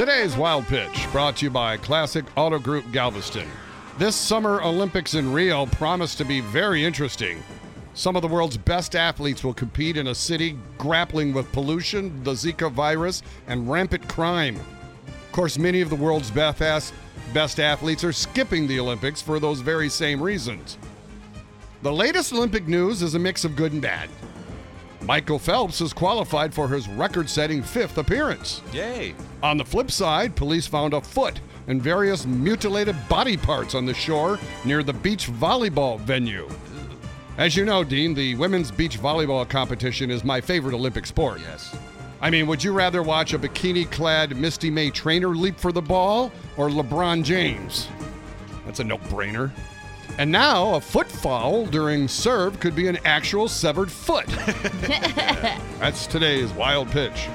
Today's Wild Pitch brought to you by Classic Auto Group Galveston. This Summer Olympics in Rio promise to be very interesting. Some of the world's best athletes will compete in a city grappling with pollution, the Zika virus, and rampant crime. Of course, many of the world's best, best athletes are skipping the Olympics for those very same reasons. The latest Olympic news is a mix of good and bad. Michael Phelps is qualified for his record setting fifth appearance. Yay. On the flip side, police found a foot and various mutilated body parts on the shore near the beach volleyball venue. As you know, Dean, the women's beach volleyball competition is my favorite Olympic sport. Yes. I mean, would you rather watch a bikini clad Misty May-Treanor leap for the ball or LeBron James? That's a no brainer. And now, a foot foul during serve could be an actual severed foot. That's today's wild pitch.